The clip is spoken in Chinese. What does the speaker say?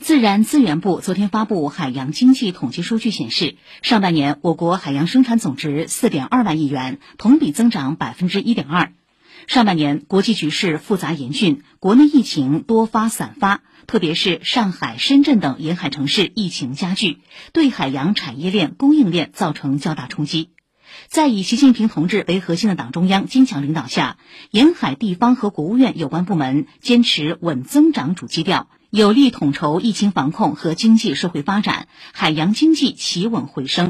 自然资源部昨天发布海洋经济统计数据显示，上半年我国海洋生产总值四点二万亿元，同比增长百分之一点二。上半年国际局势复杂严峻，国内疫情多发散发，特别是上海、深圳等沿海城市疫情加剧，对海洋产业链、供应链造成较大冲击。在以习近平同志为核心的党中央坚强领导下，沿海地方和国务院有关部门坚持稳增长主基调。有力统筹疫情防控和经济社会发展，海洋经济企稳回升。